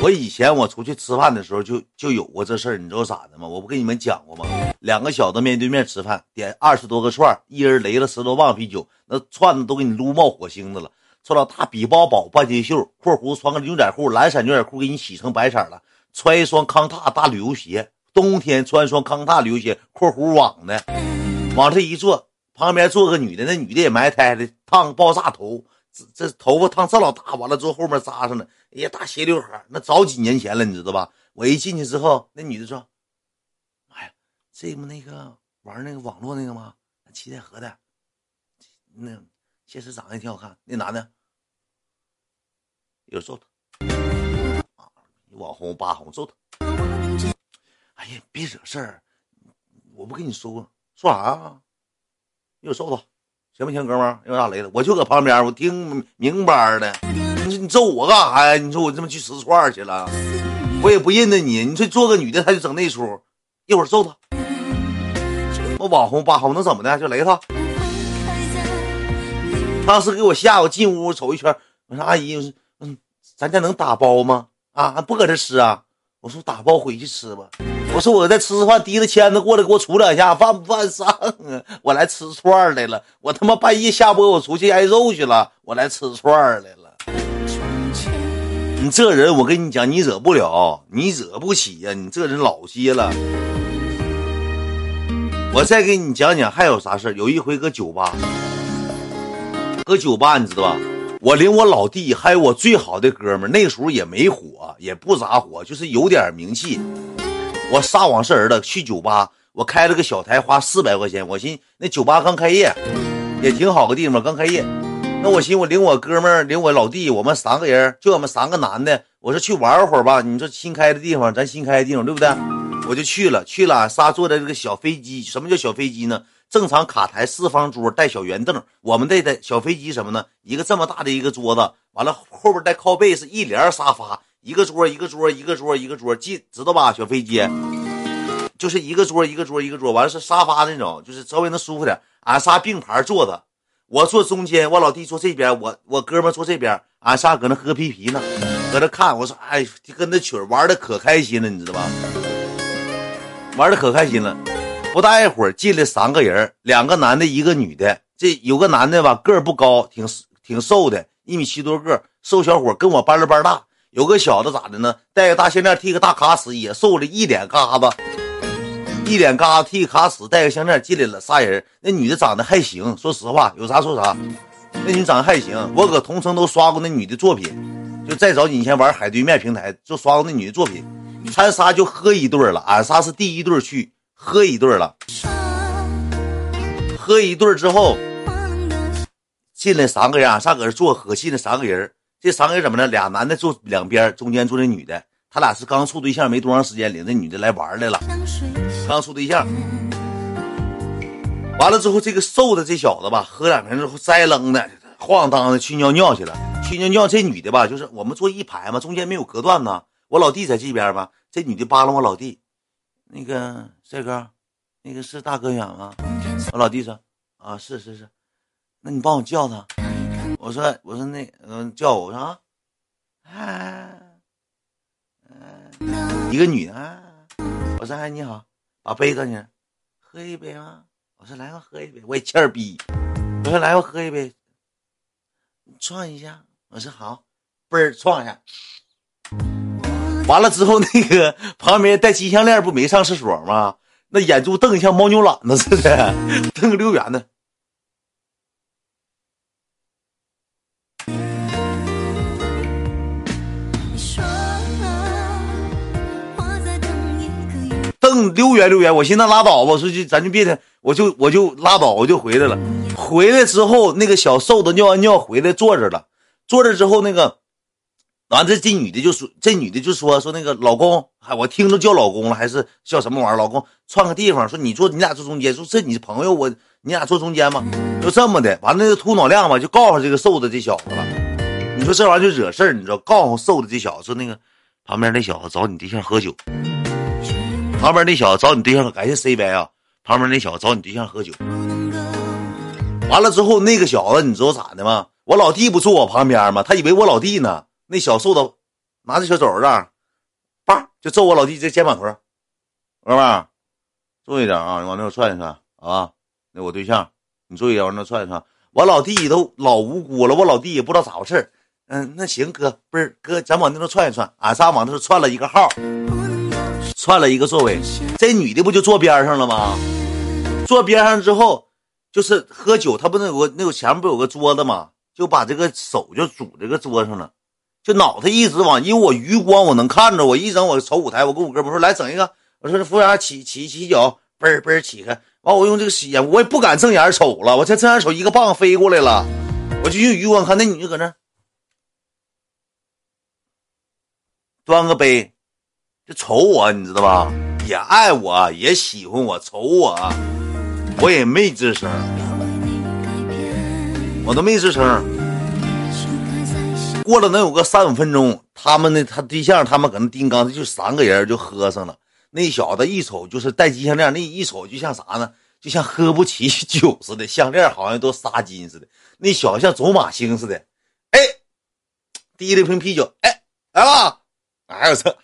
我以前我出去吃饭的时候就就有过这事儿，你知道咋的吗？我不跟你们讲过吗？两个小子面对面吃饭，点二十多个串一人雷了十多磅啤酒，那串子都给你撸冒火星子了。穿老大比包宝半截袖，括弧穿个牛仔裤，蓝色牛仔裤给你洗成白色了，穿一双康踏大旅游鞋，冬天穿双康踏旅游鞋，括弧网的，往这一坐，旁边坐个女的，那女的也埋汰的，烫爆炸头。这这头发烫这老大，完了之后后面扎上了，哎呀，大斜刘海那早几年前了，你知道吧？我一进去之后，那女的说：“妈呀，这不那个玩那个网络那个吗？七彩河的，那现实长得也挺好看。那男的有揍他，网红八红揍他。哎呀，别惹事儿，我不跟你说说啥呀？有揍他。”行不行，哥们儿？有啥雷了？我就搁旁边，我听明白的。你说你揍我干啥呀？你说我这么去吃串去了，我也不认得你。你说做个女的，他就整那出，一会儿揍他。我网红八号能怎么的？就雷他。当时给我吓，我进屋瞅一圈，我说阿姨，嗯，咱家能打包吗？啊，不搁这吃啊？我说打包回去吃吧。我说我在吃饭，提着签子过来给我杵两下，犯不犯上啊？我来吃串儿来了，我他妈半夜下播，我出去挨揍去了，我来吃串儿来了。你这人，我跟你讲，你惹不了，你惹不起呀，你这人老些了。我再给你讲讲还有啥事有一回搁酒吧，搁酒吧，你知道吧？我领我老弟还有我最好的哥们，那时候也没火，也不咋火，就是有点名气。我撒谎是儿子，去酒吧，我开了个小台，花四百块钱。我寻那酒吧刚开业，也挺好个地方，刚开业。那我寻我领我哥们儿，领我老弟，我们三个人，就我们三个男的。我说去玩会儿吧。你说新开的地方，咱新开的地方，对不对？我就去了，去了，仨坐在这个小飞机。什么叫小飞机呢？正常卡台四方桌带小圆凳，我们这的小飞机什么呢？一个这么大的一个桌子，完了后边带靠背，是一连沙发。一个桌一个桌一个桌一个桌，记知道吧？小飞机就是一个桌一个桌一个桌，完了是沙发那种，就是稍微能舒服点。俺仨并排坐着，我坐中间，我老弟坐这边，我我哥们坐这边，俺仨搁那喝啤啤呢，搁那看。我说，哎，跟那曲玩的可开心了，你知道吧？玩的可开心了。不大一会儿进来三个人，两个男的，一个女的。这有个男的吧，个儿不高，挺挺瘦的，一米七多个，瘦小伙，跟我班了班大。有个小子咋的呢？戴个大项链，剃个大卡尺，也瘦了一脸嘎子，一脸嘎子，剃个卡尺，戴个项链进来了。仨人，那女的长得还行，说实话，有啥说啥。那女长得还行，我搁同城都刷过那女的作品，就再早几年前玩海对面平台就刷过那女的作品。咱仨就喝一对了，俺仨是第一对去喝一顿了。喝一顿之后，进来三个人，俺仨搁这坐喝，进来三个人。这三个人怎么的？俩男的坐两边，中间坐那女的。他俩是刚处对象没多长时间，领那女的来玩来了。刚处对象，完了之后，这个瘦的这小子吧，喝两瓶之后栽楞的，晃荡的去尿尿去了。去尿尿，这女的吧，就是我们坐一排嘛，中间没有隔断呢。我老弟在这边吧，这女的扒拉我老弟，那个帅哥，那个是大哥远吗？我老弟说啊，是是是，那你帮我叫他。我说，我说那嗯，叫我说啊，啊，一个女的啊，我说哎你好，把杯子呢，喝一杯吗？我说来吧，喝一杯，我也欠儿逼。我说来吧，喝一杯，撞一下。我说好，嘣儿撞一下。完了之后，那个旁边戴金项链不没上厕所吗？那眼珠瞪得像猫牛懒子似的，瞪个溜圆的。瞪溜圆溜圆，我寻思拉倒吧，我说就咱就别的，我就我就拉倒，我就回来了。回来之后，那个小瘦子尿完尿回来坐着了，坐着之后那个，完这这女的就说，这女的就说说那个老公，还我听着叫老公了，还是叫什么玩意儿？老公串个地方，说你坐，你俩坐中间，说这你朋友我，你俩坐中间吧？就这么的，完了那个秃脑亮吧，就告诉这个瘦子这小子了。你说这玩意儿就惹事儿，你知道？告诉瘦子这小子说那个旁边那小子找你对象喝酒。旁边那小子找你对象，感谢 C 白啊！旁边那小子找你对象喝酒，完了之后，那个小子你知道咋的吗？我老弟不坐我旁边吗？他以为我老弟呢。那小瘦子拿着小肘子，叭就揍我老弟这肩膀头，哥们儿，注意点啊，你往那头窜一窜啊！那我对象，你注意点往那窜一窜。我老弟都老无辜了，我老弟也不知道咋回事嗯，那行哥，不是哥，咱往那头窜一窜。俺仨往那头窜了一个号，窜了一个座位。这女的不就坐边上了吗？坐边上之后，就是喝酒，他不那有个那个前面不有个桌子吗？就把这个手就拄这个桌上了，就脑袋一直往，因为我余光我能看着，我一整我瞅舞台，我跟我哥们说来整一个，我说服务员起起起脚，嘣嘣起开，完我用这个眼，我也不敢正眼瞅了，我再正眼瞅一个棒飞过来了，我就用余光看那女的搁那端个杯，就瞅我，你知道吧？也爱我，也喜欢我，瞅我，我也没吱声。我都没吱声，过了能有个三五分钟，他们那他对象他们搁那钉钢，就三个人就喝上了。那小子一瞅就是戴金项链，那一瞅就像啥呢？就像喝不起酒似的，项链好像都杀金似的。那小子像走马星似的。哎，提了瓶啤酒，哎，来吧，哎我操，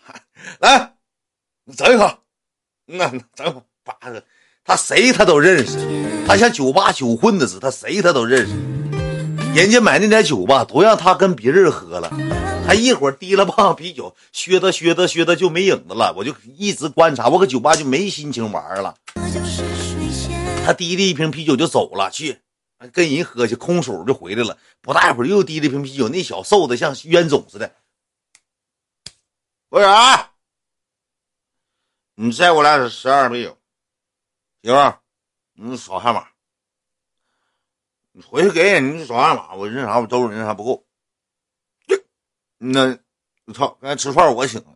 来，你整一口，那整口，八个，他谁他都认识，他像酒吧酒混子似的，他谁他都认识。人家买那点酒吧，都让他跟别人喝了，他一会儿提了棒啤酒，削他削他削他就没影子了。我就一直观察，我搁酒吧就没心情玩了。他提了一瓶啤酒就走了，去跟人喝去，空手就回来了。不大一会儿又提了一瓶啤酒，那小瘦的像冤种似的。服务员，你再给我来十二啤酒，媳妇儿，你扫下码。你回去给，你扫二码，我那啥，我兜里那啥不够。那我操，刚才吃饭我请了，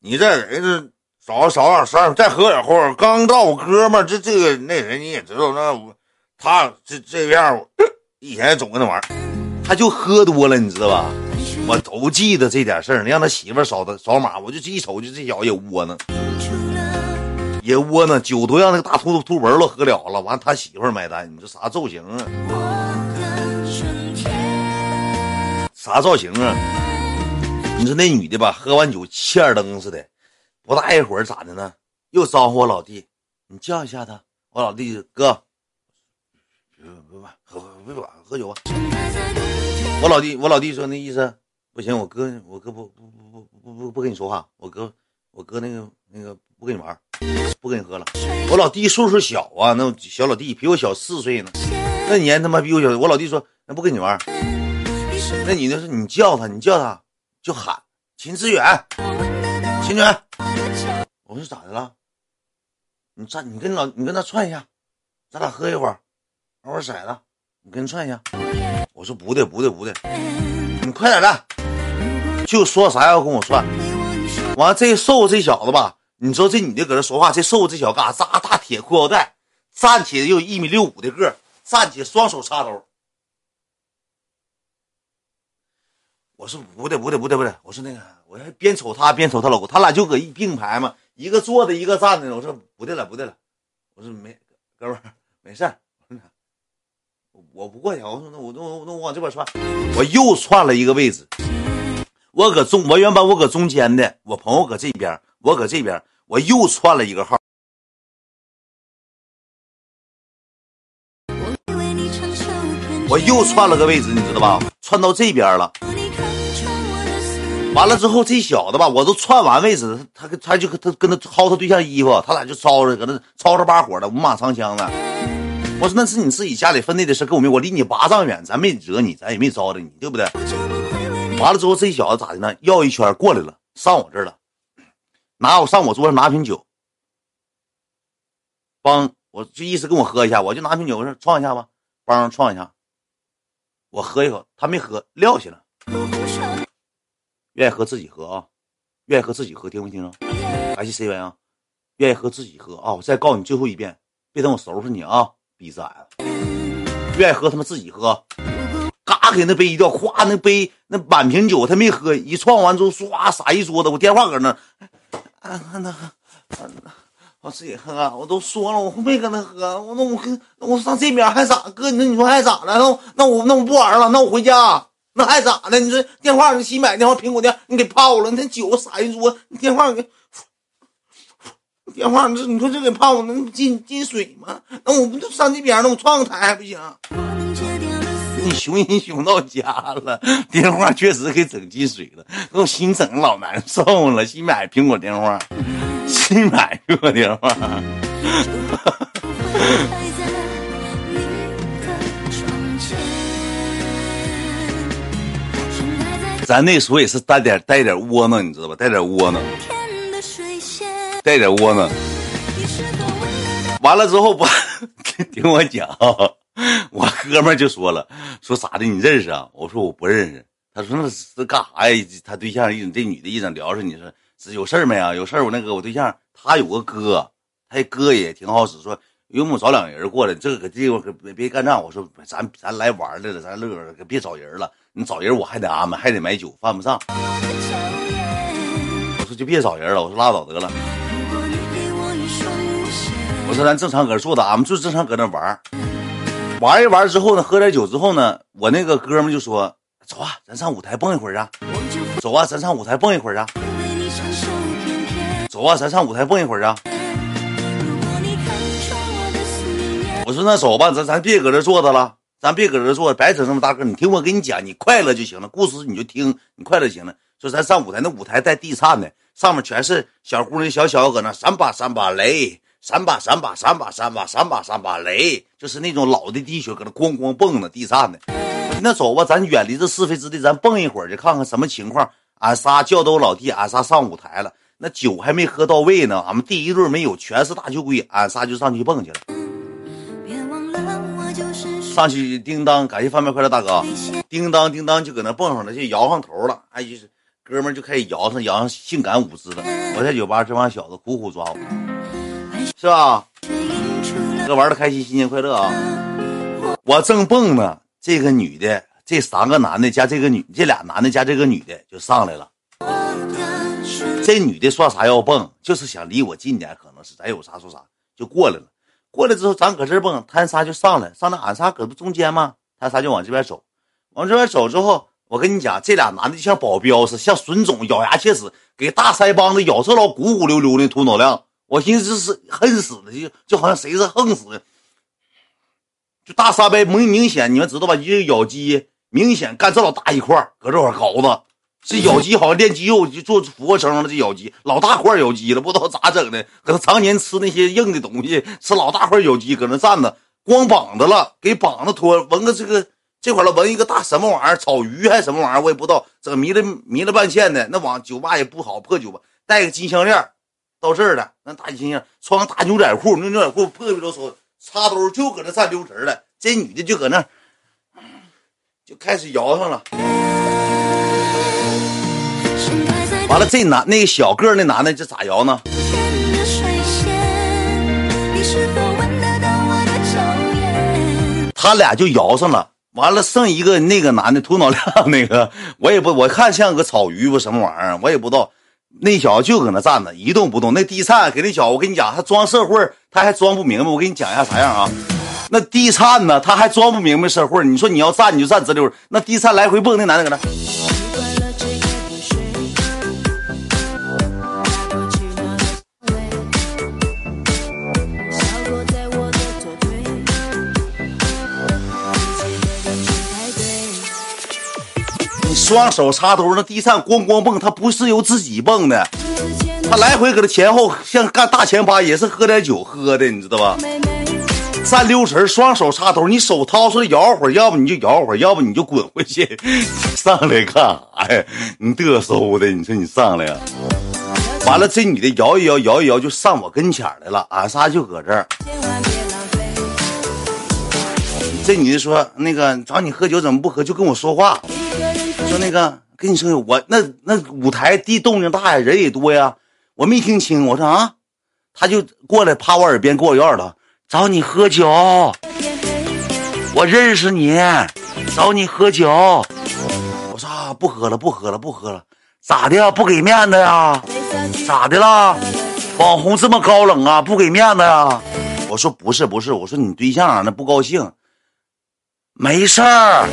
你再给这少少点十二，再喝点后。刚到哥们这这个那谁你也知道，那我他这这边，以前总跟他玩，他就喝多了，你知道吧？我都记得这点事儿。你让他媳妇扫的扫码，我就一瞅就这小子也窝囊。也窝囊，酒都让那个大秃秃文都喝了了，完他媳妇买单，你说啥造型啊？啥造型啊？你说那女的吧，喝完酒欠儿灯似的，不大一会儿咋的呢？又招呼我老弟，你叫一下他。我老弟哥，别别喝别别喝酒吧。我老弟我老弟说那意思不行，我哥我哥不不不不不不跟你说话，我哥我哥那个那个不跟你玩。不跟你喝了，我老弟岁数小啊，那小老弟比我小四岁呢，那年他妈比我小。我老弟说，那不跟你玩。那女的说，你叫他，你叫他，就喊秦志远，秦远。我说咋的了？你站，你跟老，你跟他串一下，咱俩喝一会儿，玩会骰子，你跟他串一下。我说不对，不对，不对，你快点的，就说啥要跟我串。完了，这瘦这小子吧。你说这女的搁这说话，这瘦这小嘎扎大铁裤腰带，站起来有一米六五的个站起来双手插兜。我说不对不对不对不对，我说那个，我还边瞅他边瞅他老公，他俩就搁一并排嘛，一个坐着一个站着。我说不对了不对了，我说没哥们儿没事儿，我不过去。我说那我那我那我往这边窜，我又窜了一个位置。我搁中，我原本我搁中间的，我朋友搁这边。我搁这边，我又串了一个号，我又串了个位置，你知道吧？串到这边了。完了之后，这小子吧，我都串完位置，他他他就他跟他薅他对象衣服，他俩就吵着，搁那吵吵把火的，五马长枪的。我说那是你自己家里分内的事，跟我没，我离你八丈远，咱没惹你，咱也没招着你，对不对？完了之后，这小子咋的呢？绕一圈过来了，上我这儿了。拿我上我桌上拿瓶酒，帮我就意思跟我喝一下，我就拿瓶酒我说创一下吧，帮创一下，我喝一口，他没喝撂下了，愿意喝自己喝啊，愿意喝自己喝，听没听着？感谢 C 位啊，愿意喝自己喝啊，我再告诉你最后一遍，别等我收拾你啊，逼崽子，愿意喝他妈自己喝，嘎给那杯一掉，咵那杯那满瓶酒他没喝，一创完之后唰洒一桌子，我电话搁那。那那我自己喝，我都说了，我没跟他喝。我那我跟我上这边还咋哥？那你说还咋了？那那我那我不玩了，那我回家。那还咋的？你说电话，你新买的电话，苹果店，你给泡了，那酒洒一桌，电话给电话，你说你说这给泡了，那进进水吗？那我不就上这边了，我创个台还不行？你 熊人熊到家了，电话确实给整进水了，给我心整老难受了。新买苹果电话，新买苹果电话。咱那时候也是带点带点窝囊，你知道吧？带点窝囊，带点窝囊。完了之后不听我讲，我哥们就说了，说咋的？你认识啊？我说我不认识。他说那是干啥呀？他对象一这女的一整聊上，你说是有事儿没啊？有事儿我那个我对象他有个哥，他哥也挺好使，说有我找两人过来，这个搁地方可别别干仗。我说咱咱来玩来了，咱乐可别找人了。你找人我还得安排，还得买酒，犯不上。我说就别找人了，我说拉倒得了。我说咱正常搁这坐着，俺们就正常搁那玩玩一玩之后呢，喝点酒之后呢，我那个哥们就说：“走啊，咱上舞台蹦一会儿啊！走啊，咱上舞台蹦一会儿啊！走啊，咱上舞台蹦一会儿啊！”我说那走吧，咱咱别搁这坐着了。咱别搁这坐着，白整那么大个。你听我跟你讲，你快乐就行了。故事你就听，你快乐就行了。说咱上舞台，那舞台带地颤的，上面全是小姑娘小小搁那三把三把雷，三把三把三把三把三把三把雷，就是那种老的地雪搁那咣咣蹦呢，地颤的。那走吧，咱远离这是非之地，咱蹦一会儿去，看看什么情况。俺仨叫都老弟，俺仨上舞台了，那酒还没喝到位呢，俺们第一对没有，全是大酒鬼，俺仨就上去蹦去了。上去叮当，感谢方便快乐大哥，叮当叮当就搁那蹦上了，就摇上头了。哎，就是哥们就开始摇上摇上性感舞姿了。我在酒吧，这帮小子苦苦抓我，是吧？哥玩的开心，新年快乐啊！我正蹦呢，这个女的，这三个男的加这个女，这俩男的加这个女的就上来了。这女的说啥要蹦，就是想离我近点，可能是咱有啥说啥，就过来了。过来之后，咱搁这蹦，他仨就上来，上来俺仨搁不中间吗？他仨就往这边走，往这边走之后，我跟你讲，这俩男的就像保镖似，像孙总咬牙切齿，给大腮帮子咬这老鼓鼓溜溜的，秃脑亮。我寻思这是恨死的，就就好像谁是横死的，就大沙白明明显你们知道吧？一个咬肌明显干这老大一块搁这块搞子。这咬肌好像练肌肉就做俯卧撑了，这咬肌老大块咬肌了，不知道咋整的。可能常年吃那些硬的东西，吃老大块咬肌，搁那站着，光膀子了，给膀子脱，纹个这个这块了，纹一个大什么玩意儿，草鱼还是什么玩意儿，我也不知道，整迷了迷了半线的。那往酒吧也不好，破酒吧，戴个金项链到这儿了，那大猩猩，穿个大牛仔裤，那牛仔裤破皮都抽，插兜就搁那站溜神了。这女的就搁那，就开始摇上了。完了，这男那个小个那男的这咋摇呢？他俩就摇上了。完了，剩一个那个男的头脑亮那个，我也不我看像个草鱼不什么玩意儿，我也不知道。那小子就搁那站着一动不动。那地颤给那小子，我跟你讲，他装社会，他还装不明白。我给你讲一下啥样啊？那地颤呢，他还装不明白社会。你说你要站你就站直溜。那地颤来回蹦，那男的搁那。双手插兜，那地上咣咣蹦，他不是由自己蹦的，他来回搁这前后像干大前八，也是喝点酒喝的，你知道吧？三溜神，双手插兜，你手掏出来摇会儿，要不你就摇会儿，要不你就滚回去。上来干啥呀？你嘚嗖的，你说你上来呀？完了，这女的摇一摇，摇一摇就上我跟前来了，俺仨就搁这儿。这女的说：“那个找你喝酒怎么不喝？就跟我说话。”说那个，跟你说，我那那舞台地动静大呀，人也多呀，我没听清。我说啊，他就过来趴我耳边跟我要了，找你喝酒，我认识你，找你喝酒。我说啊，不喝了，不喝了，不喝了，咋的呀？不给面子呀？咋的啦？网红这么高冷啊？不给面子呀？我说不是不是，我说你对象那不高兴，没事儿。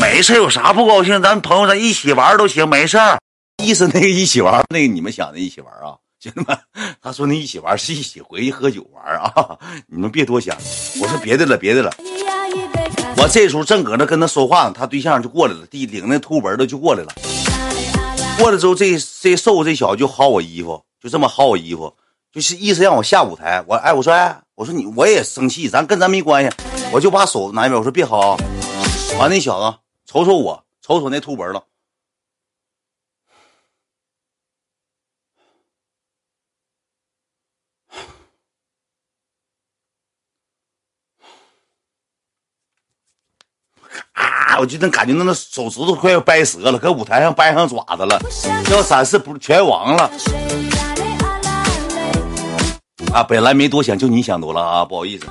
没事，有啥不高兴？咱朋友咱一起玩都行，没事意思那个一起玩，那个你们想的一起玩啊，兄弟们。他说那一起玩是一起回去喝酒玩啊，你们别多想。我说别的了，别的了。我这时候正搁那跟他说话呢，他对象就过来了，弟领那秃文的就过来了。过来之后，这这瘦这小子就薅我衣服，就这么薅我衣服，就是意思让我下舞台。我哎，我说哎，我说你我也生气，咱跟咱没关系，我就把手拿一边，我说别薅。完那小子瞅瞅我，瞅瞅那秃文了。啊！我就能感觉那那手指头快要掰折了，搁舞台上掰上爪子了，要展示不全亡了。啊，本来没多想，就你想多了啊，不好意思。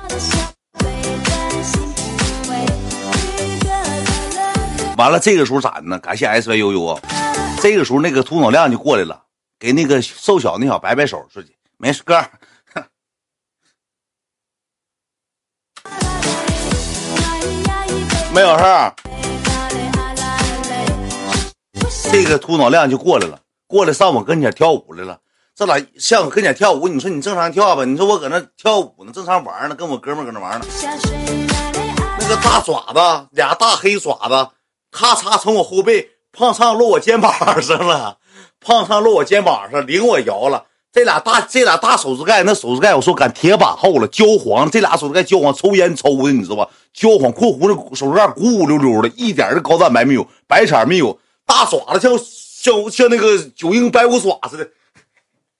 完了，这个时候咋的呢？感谢 S Y U U 啊！这个时候那个秃脑亮就过来了，给那个瘦小那小摆摆手，说：“没事，哥。”没有事儿，这个秃脑亮就过来了，过来上我跟前跳舞来了。这俩像我跟前跳舞，你说你正常跳吧？你说我搁那跳舞呢，正常玩呢，跟我哥们搁那玩呢。那个大爪子，俩大黑爪子，咔嚓从我后背胖上落我肩膀上了，胖上落我肩膀上，领我摇了。这俩大这俩大手指盖，那手指盖我说赶铁板厚了，焦黄。这俩手指盖焦黄，抽烟抽的，你知道吧？焦黄，括弧的手指盖鼓鼓溜溜的，一点的高蛋白没有，白色没有。大爪子像像像那个九阴白骨爪似的，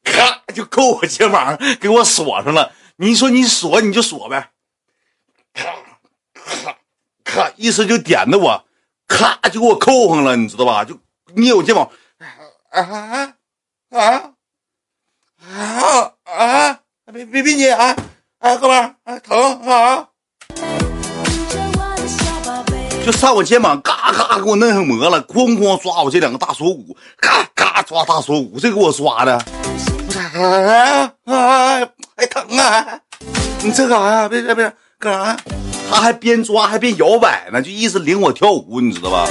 咔就扣我肩膀上，给我锁上了。你说你锁你就锁呗，咔咔咔，意思就点的我，咔就给我扣上了，你知道吧？就捏我肩膀，啊啊啊！啊啊！别别别捏啊！哎，哥们儿，哎，疼啊！就上我肩膀，嘎嘎给我弄上膜了，哐哐抓我这两个大锁骨，嘎嘎抓大锁骨，这给我抓的。啊啊！哎，疼啊！你这干啥呀？别别别，干啥呀？他还边抓还边摇摆呢，就意思领我跳舞，你知道吧？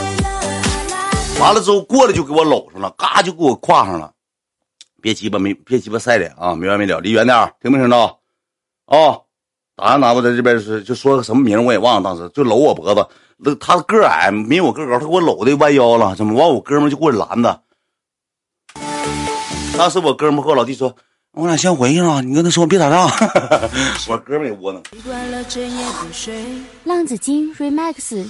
完了之后过来就给我搂上了，嘎就给我挎上了。别鸡巴没，别鸡巴晒脸啊！没完没了，离远点听没听到？啊，打完拿我在这边是就说个什么名我也忘了，当时就搂我脖子，那他个矮，没我个高，他给我搂的弯腰了，怎么完？我哥们就过去拦的。当时我哥们和我老弟说：“我俩先回去了，你跟他说别打仗。”我哥们也窝囊。浪子金 Remix。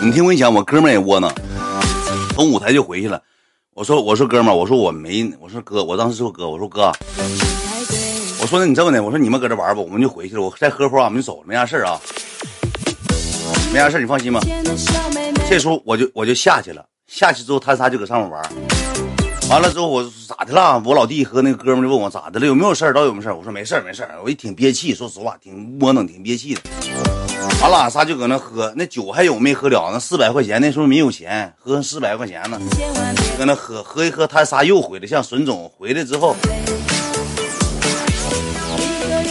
你听我跟你讲，我哥们也窝囊，从舞台就回去了。我说，我说哥们，我说我没，我说哥，我当时说哥，我说哥，我说那你这么的，我说你们搁这玩吧，我们就回去了。我再喝会儿，我们就走了，没啥事啊，没啥事你放心吧。这时候我就我就下去了，下去之后他仨就搁上面玩，完了之后我咋的了？我老弟和那个哥们就问我咋的了，有没有事儿？到底有没有事儿？我说没事儿，没事儿，我也挺憋气，说实话，挺窝囊，挺憋气的。俺俩仨就搁那喝，那酒还有没喝了那？四百块钱，那时候没有钱，喝四百块钱呢，搁那喝，喝一喝，他仨又回来。像孙总回来之后，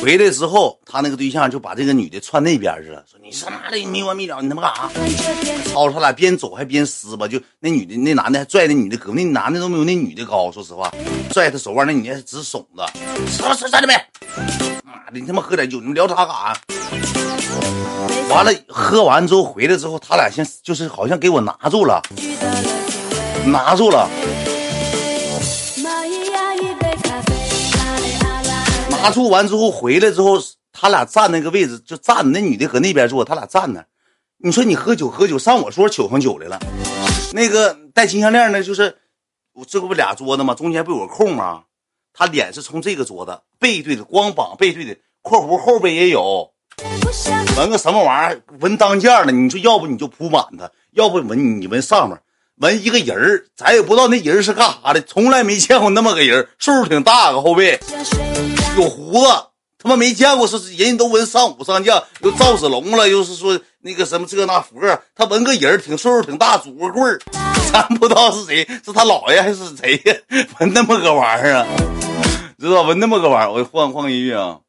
回来之后，他那个对象就把这个女的窜那边去了，说你他妈的没完没了，你他妈干啥？吵着他俩边走还边撕吧，就那女的那男的还拽那女的胳膊，那男的都没有那女的高，说实话，拽他手腕，那女的还直怂子，说说站着没？妈的，你他妈喝点酒，你们聊他干啥？完了，喝完之后回来之后，他俩先就是好像给我拿住了，拿住了，他住完之后回来之后，他俩站那个位置就站，那女的搁那边坐，他俩站那。你说你喝酒喝酒上我桌取上酒来了，那个戴金项链呢，就是我这不俩桌子吗？中间不有个空吗？他脸是从这个桌子背对的，光膀背对的，括弧后背也有。纹个什么玩意儿？纹当间的，你说要不你就铺满它，要不纹你纹上面，纹一个人儿，咱也不知道那人是干啥的，从来没见过那么个人，岁数挺大个后背，有胡子，他妈没见过是人都纹上武上将，又赵子龙了，又是说那个什么这那佛他纹个人挺岁数挺大，拄个棍儿，咱不知道是谁，是他姥爷还是谁呀？纹那么个玩意儿啊？知道纹那么个玩意儿？我换换个音乐啊。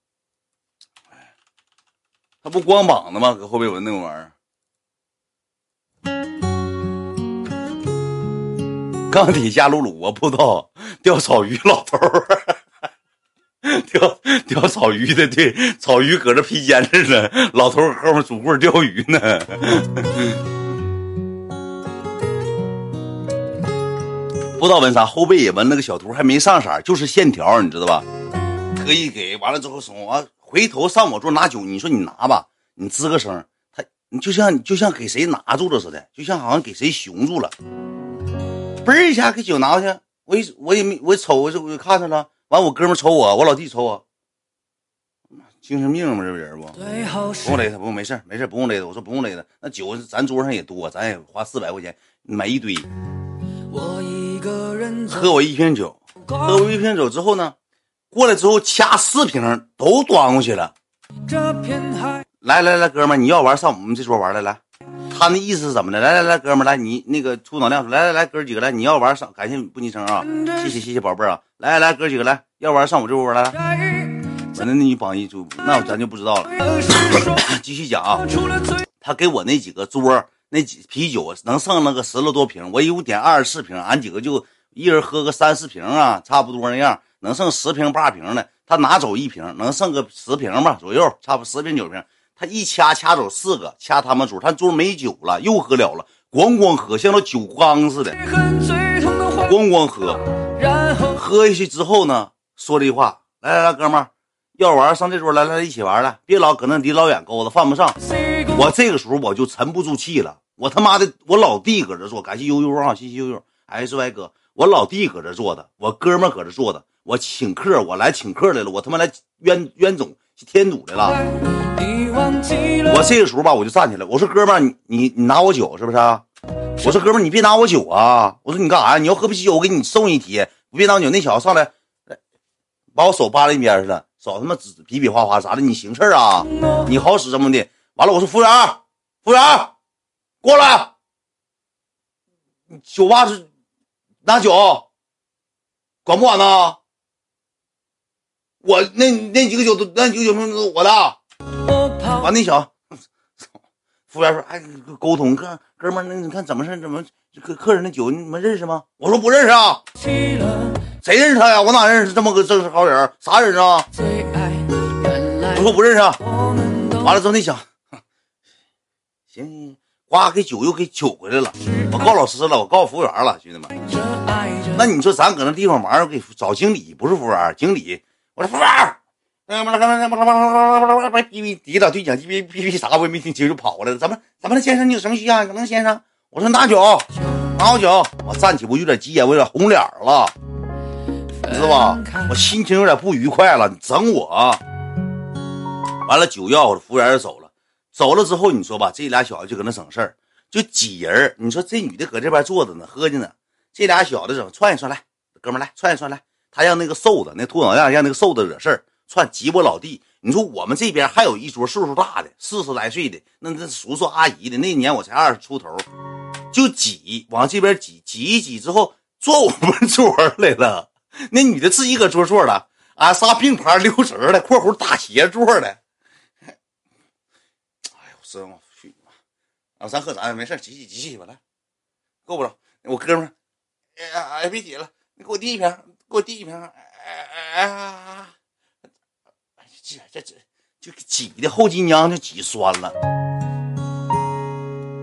他不光膀子吗？搁后背纹那个玩意儿。钢铁加鲁鲁，我不知道钓草鱼老头儿，钓钓草鱼的，对，草鱼搁这披肩子呢，老头儿后面拄棍钓鱼呢。不知道纹啥，后背也纹了个小图，还没上色，就是线条，你知道吧？特意给完了之后送完，回头上我桌拿酒，你说你拿吧，你吱个声，他你就像就像给谁拿住了似的，就像好像给谁熊住了。嘣一下给酒拿过去，我一我也没我瞅我就我就看着了，完我哥们瞅我，我老弟瞅我，精神病吗？这人不？不用勒他，不用没事没事不用勒他。我说不用勒他，那酒咱桌上也多，咱也花四百块钱买一堆。喝我一瓶酒，喝我一瓶酒之后呢，过来之后掐四瓶都端过去了。来来来，哥们你要玩上我们这桌玩来来。他那意思是怎么的？来来来，哥们来，你那个出脑量，来来来，哥几个来，你要玩上，感谢不昵称啊，谢谢谢谢宝贝儿啊，来来来，哥几个来，要玩上我这屋来。完了，那你榜一就那咱就不知道了。继续讲啊，他给我那几个桌那几啤酒能剩那个十来多瓶，我一共点二十四瓶，俺几个就一人喝个三四瓶啊，差不多那样，能剩十瓶八瓶的，他拿走一瓶，能剩个十瓶吧左右，差不十瓶九瓶。他一掐掐走四个，掐他们桌，他桌没酒了，又喝了了，咣咣喝，像那酒缸似的，咣咣喝。喝下去之后呢，说这句话：“来来来，哥们儿，要玩上这桌来来一起玩来，别老搁那离老远勾子，犯不上。”我这个时候我就沉不住气了，我他妈的，我老弟搁这坐，感谢悠悠啊，谢谢悠悠，S Y 哥，我老弟搁这坐的，我哥们搁这坐的，我请客，我来请客来了，我他妈来冤冤种添堵的了。我这个时候吧，我就站起来，我说哥们儿，你你你拿我酒是不是？我说哥们儿，你别拿我酒啊！我说你干啥呀？你要喝不起酒，我给你送一提。别拿酒。那小子上来，把我手扒拉一边去了，少他妈指比比划划啥的。你行事啊？你好使这么的？完了，我说服务员，服务员，过来，酒吧是拿酒，管不管呢？我那那几个酒都那几个酒瓶都是我的。完那小服务员说：“哎，沟通哥哥们，那你看怎么事？怎么客客人的酒你们认识吗？”我说：“不认识啊，谁认识他呀？我哪认识这么个正式好人？啥人啊？”我说：“不认识啊。”完了之后，那小行行，呱给酒又给取回来了。我告老师了，我告服务员了，兄弟们。那你说咱搁那地方玩，给找经理，不是服务员，经理。我说服务员。那么那那那那那那哔哔抵了对讲机哔哔哔啥我也没听清就跑过来了。怎么怎么了，先生？你有什么需要？怎么先生？我说拿酒，拿好酒。我站起，我有点急眼，我有点红脸了，知道吧？我心情有点不愉快了。你整我，完了酒要了，服务员就走了。走了之后，你说吧，这俩小子就搁那省事儿，就几人。你说这女的搁这边坐着呢，喝着呢。这俩小子整串一串来，哥们来串一串来。他让那个瘦子，那秃脑袋让那个瘦子惹事儿。串挤我老弟，你说我们这边还有一桌岁数大的，四十来岁的，那那叔叔阿姨的。那年我才二十出头，就挤往这边挤，挤一挤之后坐我们 桌来了。那女的自己搁桌坐了，俺仨并排溜直的（括弧打斜坐的）。哎呦，真我去你妈！啊，咱喝咱的没事，挤挤挤挤吧，来，够不着。我哥们儿，哎呀，哎别挤了，你给我递一瓶，给我递一瓶。哎哎哎。这这这就挤的后脊梁就挤酸了，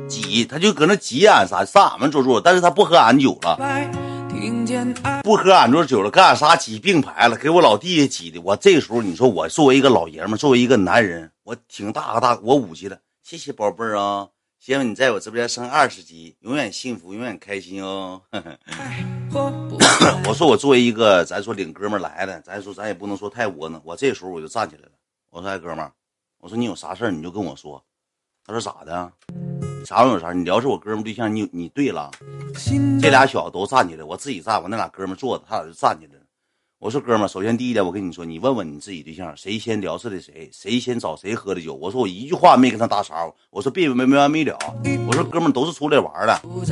挤他就搁那挤俺仨上俺们桌坐，但是他不喝俺酒了，不喝俺桌酒了，跟俺仨挤并排了，给我老弟挤的。我这时候你说我作为一个老爷们，作为一个男人，我挺大个大，我五级了，谢谢宝贝儿啊，希望你在我直播间升二十级，永远幸福，永远开心哦。我说我作为一个，咱说领哥们来的，咱说咱也不能说太窝囊。我这时候我就站起来了，我说：“哎，哥们儿，我说你有啥事儿你就跟我说。”他说：“咋的？啥有啥？你聊是我哥们对象，你你对了。”这俩小子都站起来，我自己站，我那俩哥们坐着，他俩就站起来了。我说：“哥们儿，首先第一点，我跟你说，你问问你自己对象，谁先聊色的谁，谁先找谁喝的酒。”我说：“我一句话没跟他搭茬，我说别没没完没了。我说哥们儿都是出来玩的。”我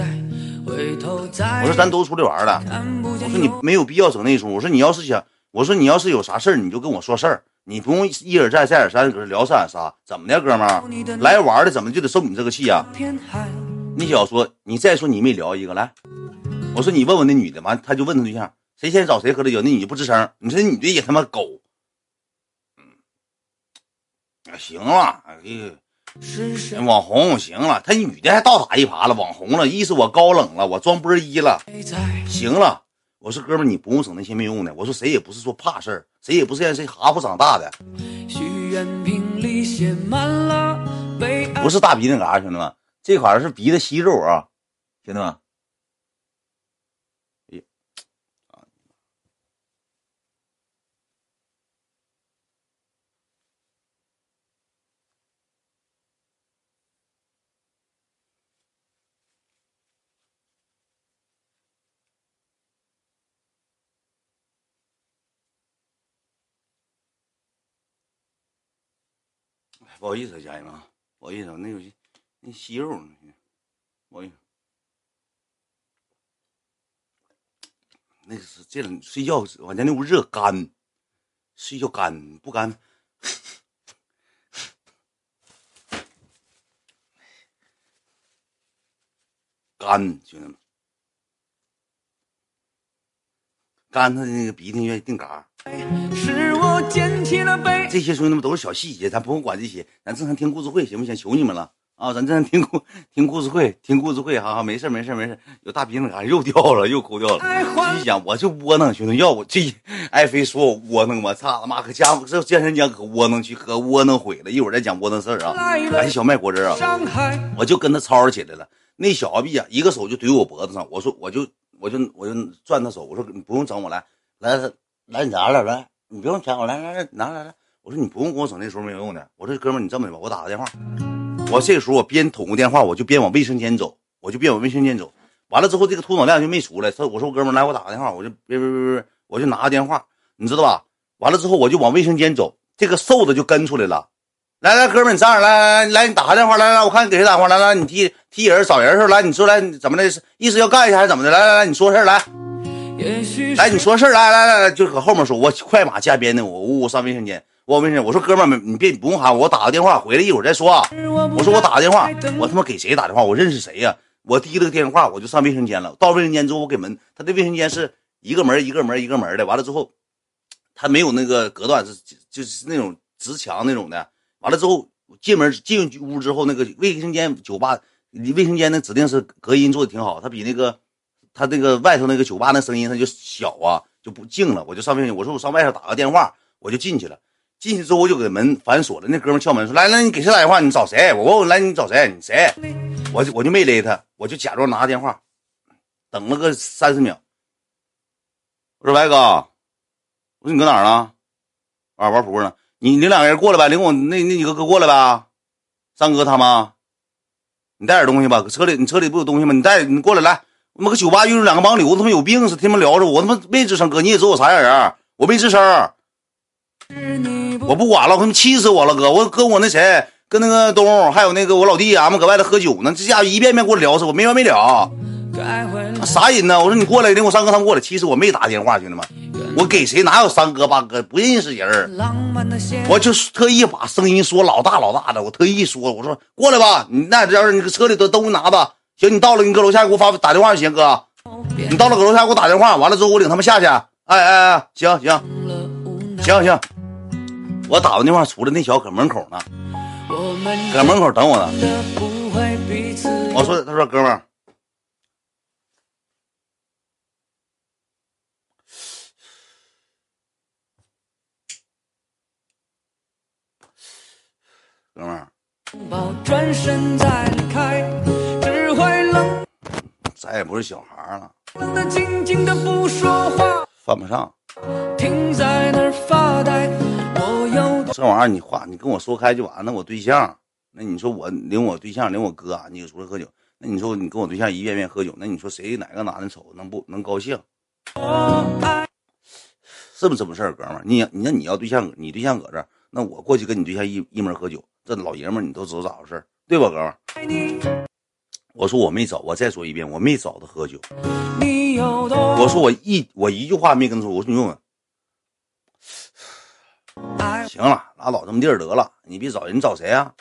说咱都出来玩的，我说你没有必要整那出。我说你要是想，我说你要是有啥事儿，你就跟我说事儿。你不用一而再再而三搁这聊三打仨，怎么的，哥们儿？来玩的怎么就得受你这个气啊、你小说，你再说你没聊一个来，我说你问问那女的，完他就问他对象，谁先找谁喝的酒，那女的不吱声，你说那女的也他妈狗，嗯，啊行了，哎呀。网红行了，他女的还倒打一耙了，网红了，意思我高冷了，我装波一了，行了。我说哥们儿，你不用整那些没用的。我说谁也不是说怕事儿，谁也不是让谁哈呼长大的，不是大鼻那嘎，兄弟们，这款是鼻子吸肉啊，兄弟们。不好意思，家人们啊，不好意思，那有那息肉呢，不好意思。那个是这种睡觉我家那屋热干，睡觉干不干？干，兄弟们，干他的那个鼻涕愿意定嘎。是我捡起了杯。这些兄弟们都是小细节，咱不用管这些，咱正常听故事会行不行？求你们了啊！咱正常听故 听故事会，听故事会，哈哈，没事没事没事。有大鼻子嘎又掉了，又抠掉了。继续讲，我就窝囊，兄弟，要我这爱妃说我窝囊吗？操他妈，可家这健身间可窝囊去，可窝囊毁了。一会儿再讲窝囊事儿啊！感谢小麦果汁啊！我就跟他吵吵起来了。那小子逼啊，一个手就怼我脖子上，我说我就我就我就攥他手，我说你不用整我来来来你拿来来，你不用抢我来来来拿来来。我说你不用跟我整那时候没有用的。我说哥们，你这么的吧，我打个电话。我这时候我边捅个电话，我就边往卫生间走，我就边往卫生间走。完了之后，这个秃脑亮就没出来。他我说哥们来，我打个电话，我就别别别别，我就拿个电话，你知道吧？完了之后我就往卫生间走，这个瘦子就跟出来了。来来，哥们你站着，来来来来，你打个电话，来来，我看你给谁打电话，来来，你替替人找人是吧？来，你说来怎么的？意思要干一下还是怎么的？来来来，你说事来。来，你说事儿来来来来，就搁后面说，我快马加鞭的，我呜呜上卫生间。我卫生间，我说哥们儿，你别不用喊我，我打个电话回来一会儿再说啊。我说我打个电话，我他妈给谁打电话？我认识谁呀、我提了个电话，我就上卫生间了。到卫生间之后，我给门，他的卫生间是一个门一个门一个门的。完了之后，他没有那个隔断，是就是那种直墙那种的。完了之后，进门进屋之后，那个卫生间酒吧卫生间那指定是隔音做的挺好，他比那个他那个外头那个酒吧那声音他就小啊，就不静了。我就上卫生间，我说我上外头打个电话，我就进去了。进去之后我就给门反锁了。那哥们敲门说：“来来，你给谁打电话？你找谁？”我问我来，你找谁？你谁？我就我就没勒他，我就假装拿电话，等了个三十秒。我说：“白哥，我说你搁哪儿呢？玩玩扑克呢？你领两个人过来呗，领我那那几个哥过来呗，三哥他们。你带点东西吧，搁车里你车里不有东西吗？你带你过来来。他妈搁酒吧遇着两个盲流，他妈有病似的，他妈聊着我，他妈没吱声。哥，你也知道我啥样人，我没吱声。我不管了，我他妈气死我了，哥！我跟我那谁，跟那个东，还有那个我老弟，俺们搁外头喝酒呢。这家伙一遍遍给我聊死我，没完没了。啥人呢？我说你过来，领我三哥他们过来。其实我没打电话，兄弟们，我给谁哪有三哥八哥，不认识人。我就特意把声音说老大老大的，我特意说，我说过来吧，你那要是你搁车里的东西拿吧。行，你到了，你搁楼下给我发打电话就行，哥。你到了搁楼下给我打电话，完了之后我领他们下去。哎哎哎，行行行行。我打完电话出来，那小子搁门口呢，搁门口等我呢。我说，他说哥们儿，哥们儿，咱也不是小孩了，冷的静静的不说话，犯不上。停在那儿发呆。我有多这玩意儿你话你跟我说开就完了。我对象，那你说我领我对象领我哥啊，你出来喝酒，那你说你跟我对象一遍遍喝酒，那你说谁哪个男的瞅能不能高兴？爱？是不是这么事儿，哥们儿？你你那你要对象，你对象搁这儿，那我过去跟你对象一一门喝酒，这老爷们儿你都知道咋回事儿，对吧，哥们儿？我说我没找，我再说一遍，我没找他喝酒。我说我一我一句话没跟他说，我说你问问，行了，拉倒这么地儿得了，你别找人，你找谁啊？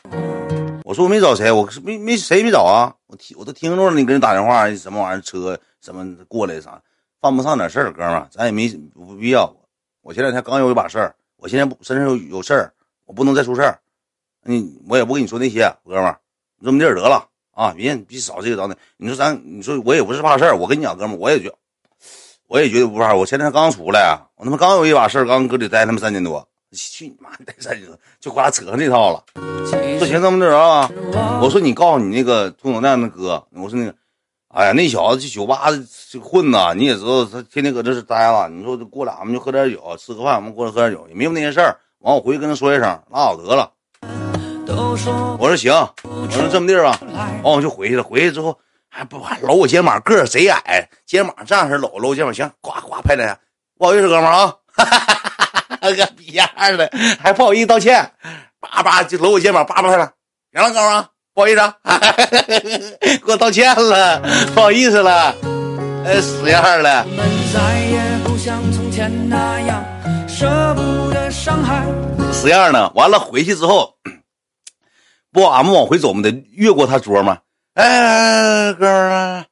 我说我没找谁，我没没谁没找啊，我听我都听着了，你给人打电话什么玩意儿车什么过来啥，犯不上点事儿，哥们儿，咱也没不必要。我前两天刚有一把事儿，我现在不身上有有事儿，我不能再出事儿。你我也不跟你说那些，哥们儿，这么地儿得了啊，别别找这个找那。你说咱，你说我也不是怕事儿，我跟你讲，哥们，我也觉，我也觉得不怕。我前天刚出来，我他妈刚有一把事儿，刚搁里待他妈三年多，去你妈待三年多，就给我俩扯上这套了。说行，这么着啊？我说你告诉你那个兔脑蛋那哥，我说那个，哎呀，那小子去酒吧就混呐，你也知道，他天天搁这是待了。你说过俩，我们就喝点酒，吃个饭，我们过来喝点酒，也没有那些事儿。完，我回去跟他说一声，拉倒得了。我说行，我说这么地儿吧，完我就回去了。回去之后还不还搂我肩膀，个儿贼矮，肩膀这样式搂搂肩膀，行，呱呱拍两下，不好意思，哥们儿啊，个逼样的，还不好意思道歉，叭叭就搂我肩膀，叭叭拍了，行了，哥们儿，不好意思啊，给我道歉了，不好意思了，哎，死样了。我们再也不像从前那样舍不得伤害。死样呢。完了回去之后，不，俺们往回走，我们得越过他桌吗？哎，哥们儿，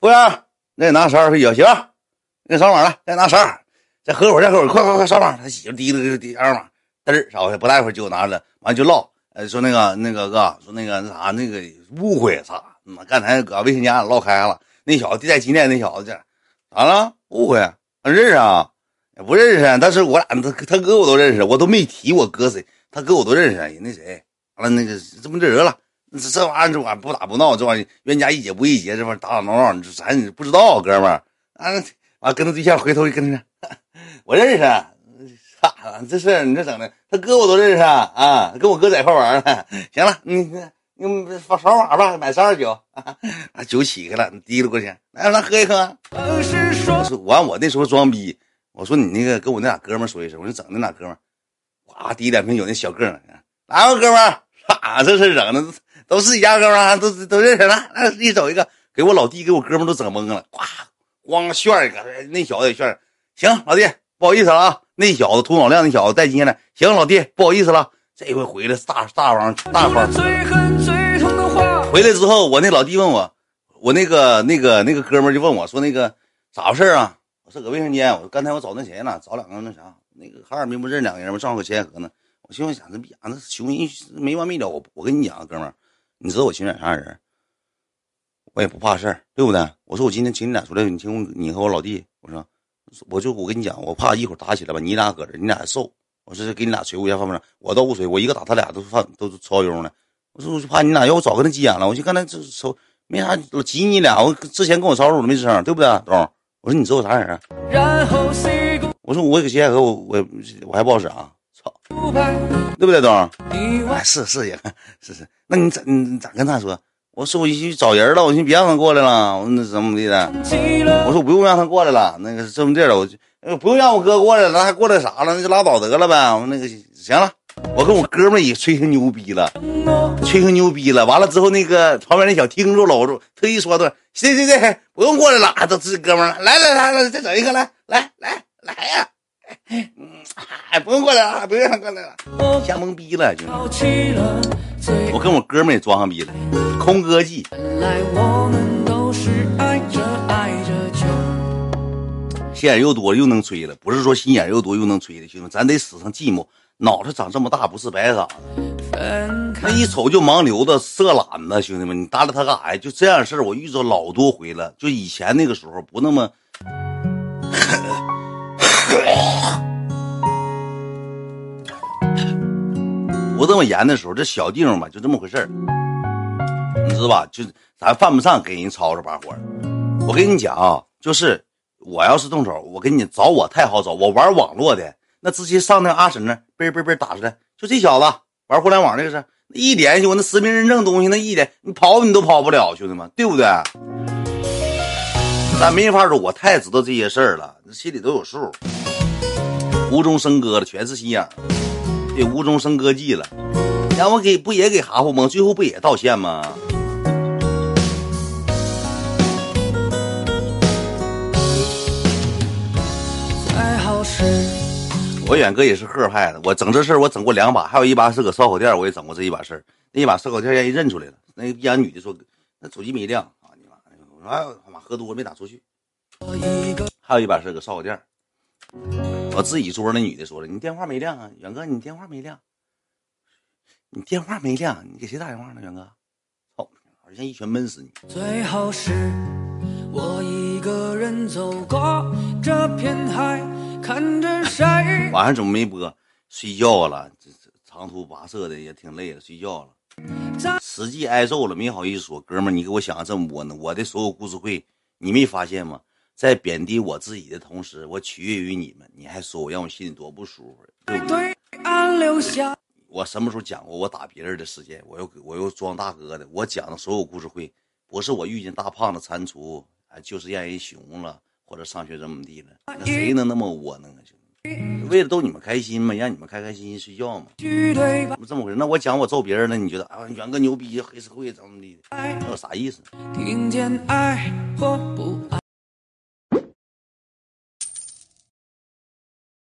服务员，那拿勺儿喝酒，行，那勺碗来，再拿勺儿，再喝会儿，再喝会儿，快快快，上碗。他媳妇提了个第二碗，嘚儿烧开，不大一会儿就拿着，完就唠，呃，说那个那个哥，说那个那啥，那个误会啥，妈刚才搁卫生间唠开了，那小子在金店那小子这咋了？误会？认识啊？不认识，但是我俩他他哥我都认识，我都没提我哥谁，他哥我都认识。人那谁，完了那个这么这人了，这这玩意儿这玩意儿不打不闹，这玩意儿冤家宜解不宜结，这玩意儿打打闹闹，咱不知道，哥们儿。啊，完跟他对象回头一跟他，我认识，操，这事儿你这整的，他哥我都认识啊，跟我哥在一块玩儿呢。行了，你你你发扫码吧，买三二九，啊酒起开了，你提溜过去，来来喝一喝。说我说完，我那时候装逼，我说你那个跟我那俩哥们儿说一声，我说整那俩哥们儿，哗滴两瓶酒，那小个儿呢，来吧哥们儿，啥这事整的都是一家哥们，都都认识了，那一走一个，给我老弟给我哥们都整懵了，呱咣炫一个，那小子也炫，行老弟不好意思了啊，那小子头脑亮那小子带进来，行老弟不好意思了，这回回来大大方大方。回来之后，我那老弟问我，我那个那个那个哥们就问我说那个咋回事啊？我说搁卫生间，我刚才我找那谁呢？找两个那啥，那个哈尔滨不认两个人吗？正好搁千河呢。我心里想这逼啊，那熊人没完没了。我我跟你讲，哥们儿，你知道我情感啥人？我也不怕事儿，对不对？我说我今天请你俩出来，你听我你和我老弟，我说我就我跟你讲，我怕一会儿打起来吧，你俩搁这，你俩还瘦。我说给你俩捶乎一下犯不上，我倒不捶，我一个打他俩都犯都超优呢。我说我就怕你俩，要我早跟他急眼了。我就刚才这瞅没啥，我急你俩。我之前跟我吵吵我都没吱声，对不对，东？我说你知道我啥人啊？然后我说我搁金海河，我我我还不好使啊，操，对不对，东？你哎，是是也是是，那你咋你咋跟他说？我说我去找人了，我寻思别让他过来了，我说那怎么地的？我说不用让他过来了，那个是这么地儿了，我就呃不用让我哥过来了，那还过来啥了？那就拉倒得了呗。我说那个行了，我跟我哥们也吹成牛逼了。吹成牛逼了，完了之后，那个旁边那小听住了，我说特意说的，行行行，不用过来了，啊都是哥们儿了，来来来来，再整一个，来来来来呀，嗯，哎，不用过来了，不用过来了，我吓懵逼了，兄弟，我跟我哥们也装上逼了，空哥记，心眼又多又能吹了，不是说心眼又多又能吹的，兄弟，咱得死上寂寞，脑袋长这么大不是白长的。那。一瞅就盲流子、色懒子，兄弟们，你搭理他干啥呀？就这样的事儿，我遇着老多回了。就以前那个时候不那么，不这么严的时候，这小地方吧，就这么回事，你知道吧？就咱犯不上给人吵吵把火。我跟你讲啊，就是我要是动手，我跟你找我太好找，我玩网络的，那直接上那个阿婶那儿，嘣嘣嘣打出来，就这小子玩互联网这个是，一联系我那实名认证东西，那一联你跑你都跑不了，兄弟们，对不对？咱没法说，我太知道这些事儿了，心里都有数。无中生歌了，全是心眼儿，对，无中生歌记了。让我给不也给哈呼蒙，最后不也道歉吗？我远哥也是贺派的，我整这事儿我整过两把，还有一把是搁烧烤店我也整过这一把事儿。那一把烧烤店让人认出来了，那一家女的说那手机没亮啊，你妈！我说哎呦他妈喝多了没打出去。还有一把是搁烧烤店我自己桌那女的说了，你电话没亮啊，远哥你电话没亮，你电话没亮，你给谁打电话呢，远哥？操，好像一拳闷死你。最后是我一个人走过这片海，看着谁。晚上怎么没播？睡觉了，这这长途跋涉的也挺累了，睡觉了。实际挨揍了，没好意思说。哥们儿，你给我想的这么多呢？我的所有故事会，你没发现吗？在贬低我自己的同时，我取悦于你们，你还说我让我心里多不舒服，对不对？我什么时候讲过我打别人的事件？我又我又装大哥的，我讲的所有故事会，不是我遇见大胖子蟾蜍，啊，就是让人熊了，或者上学怎么地了，那谁能那么窝囊啊？兄弟，为了逗你们开心嘛，让你们开开心心睡觉嘛，这么回事？那我讲我揍别人了，你觉得啊，元哥牛逼，黑社会怎么地的？那有啥意思？听见爱或不爱，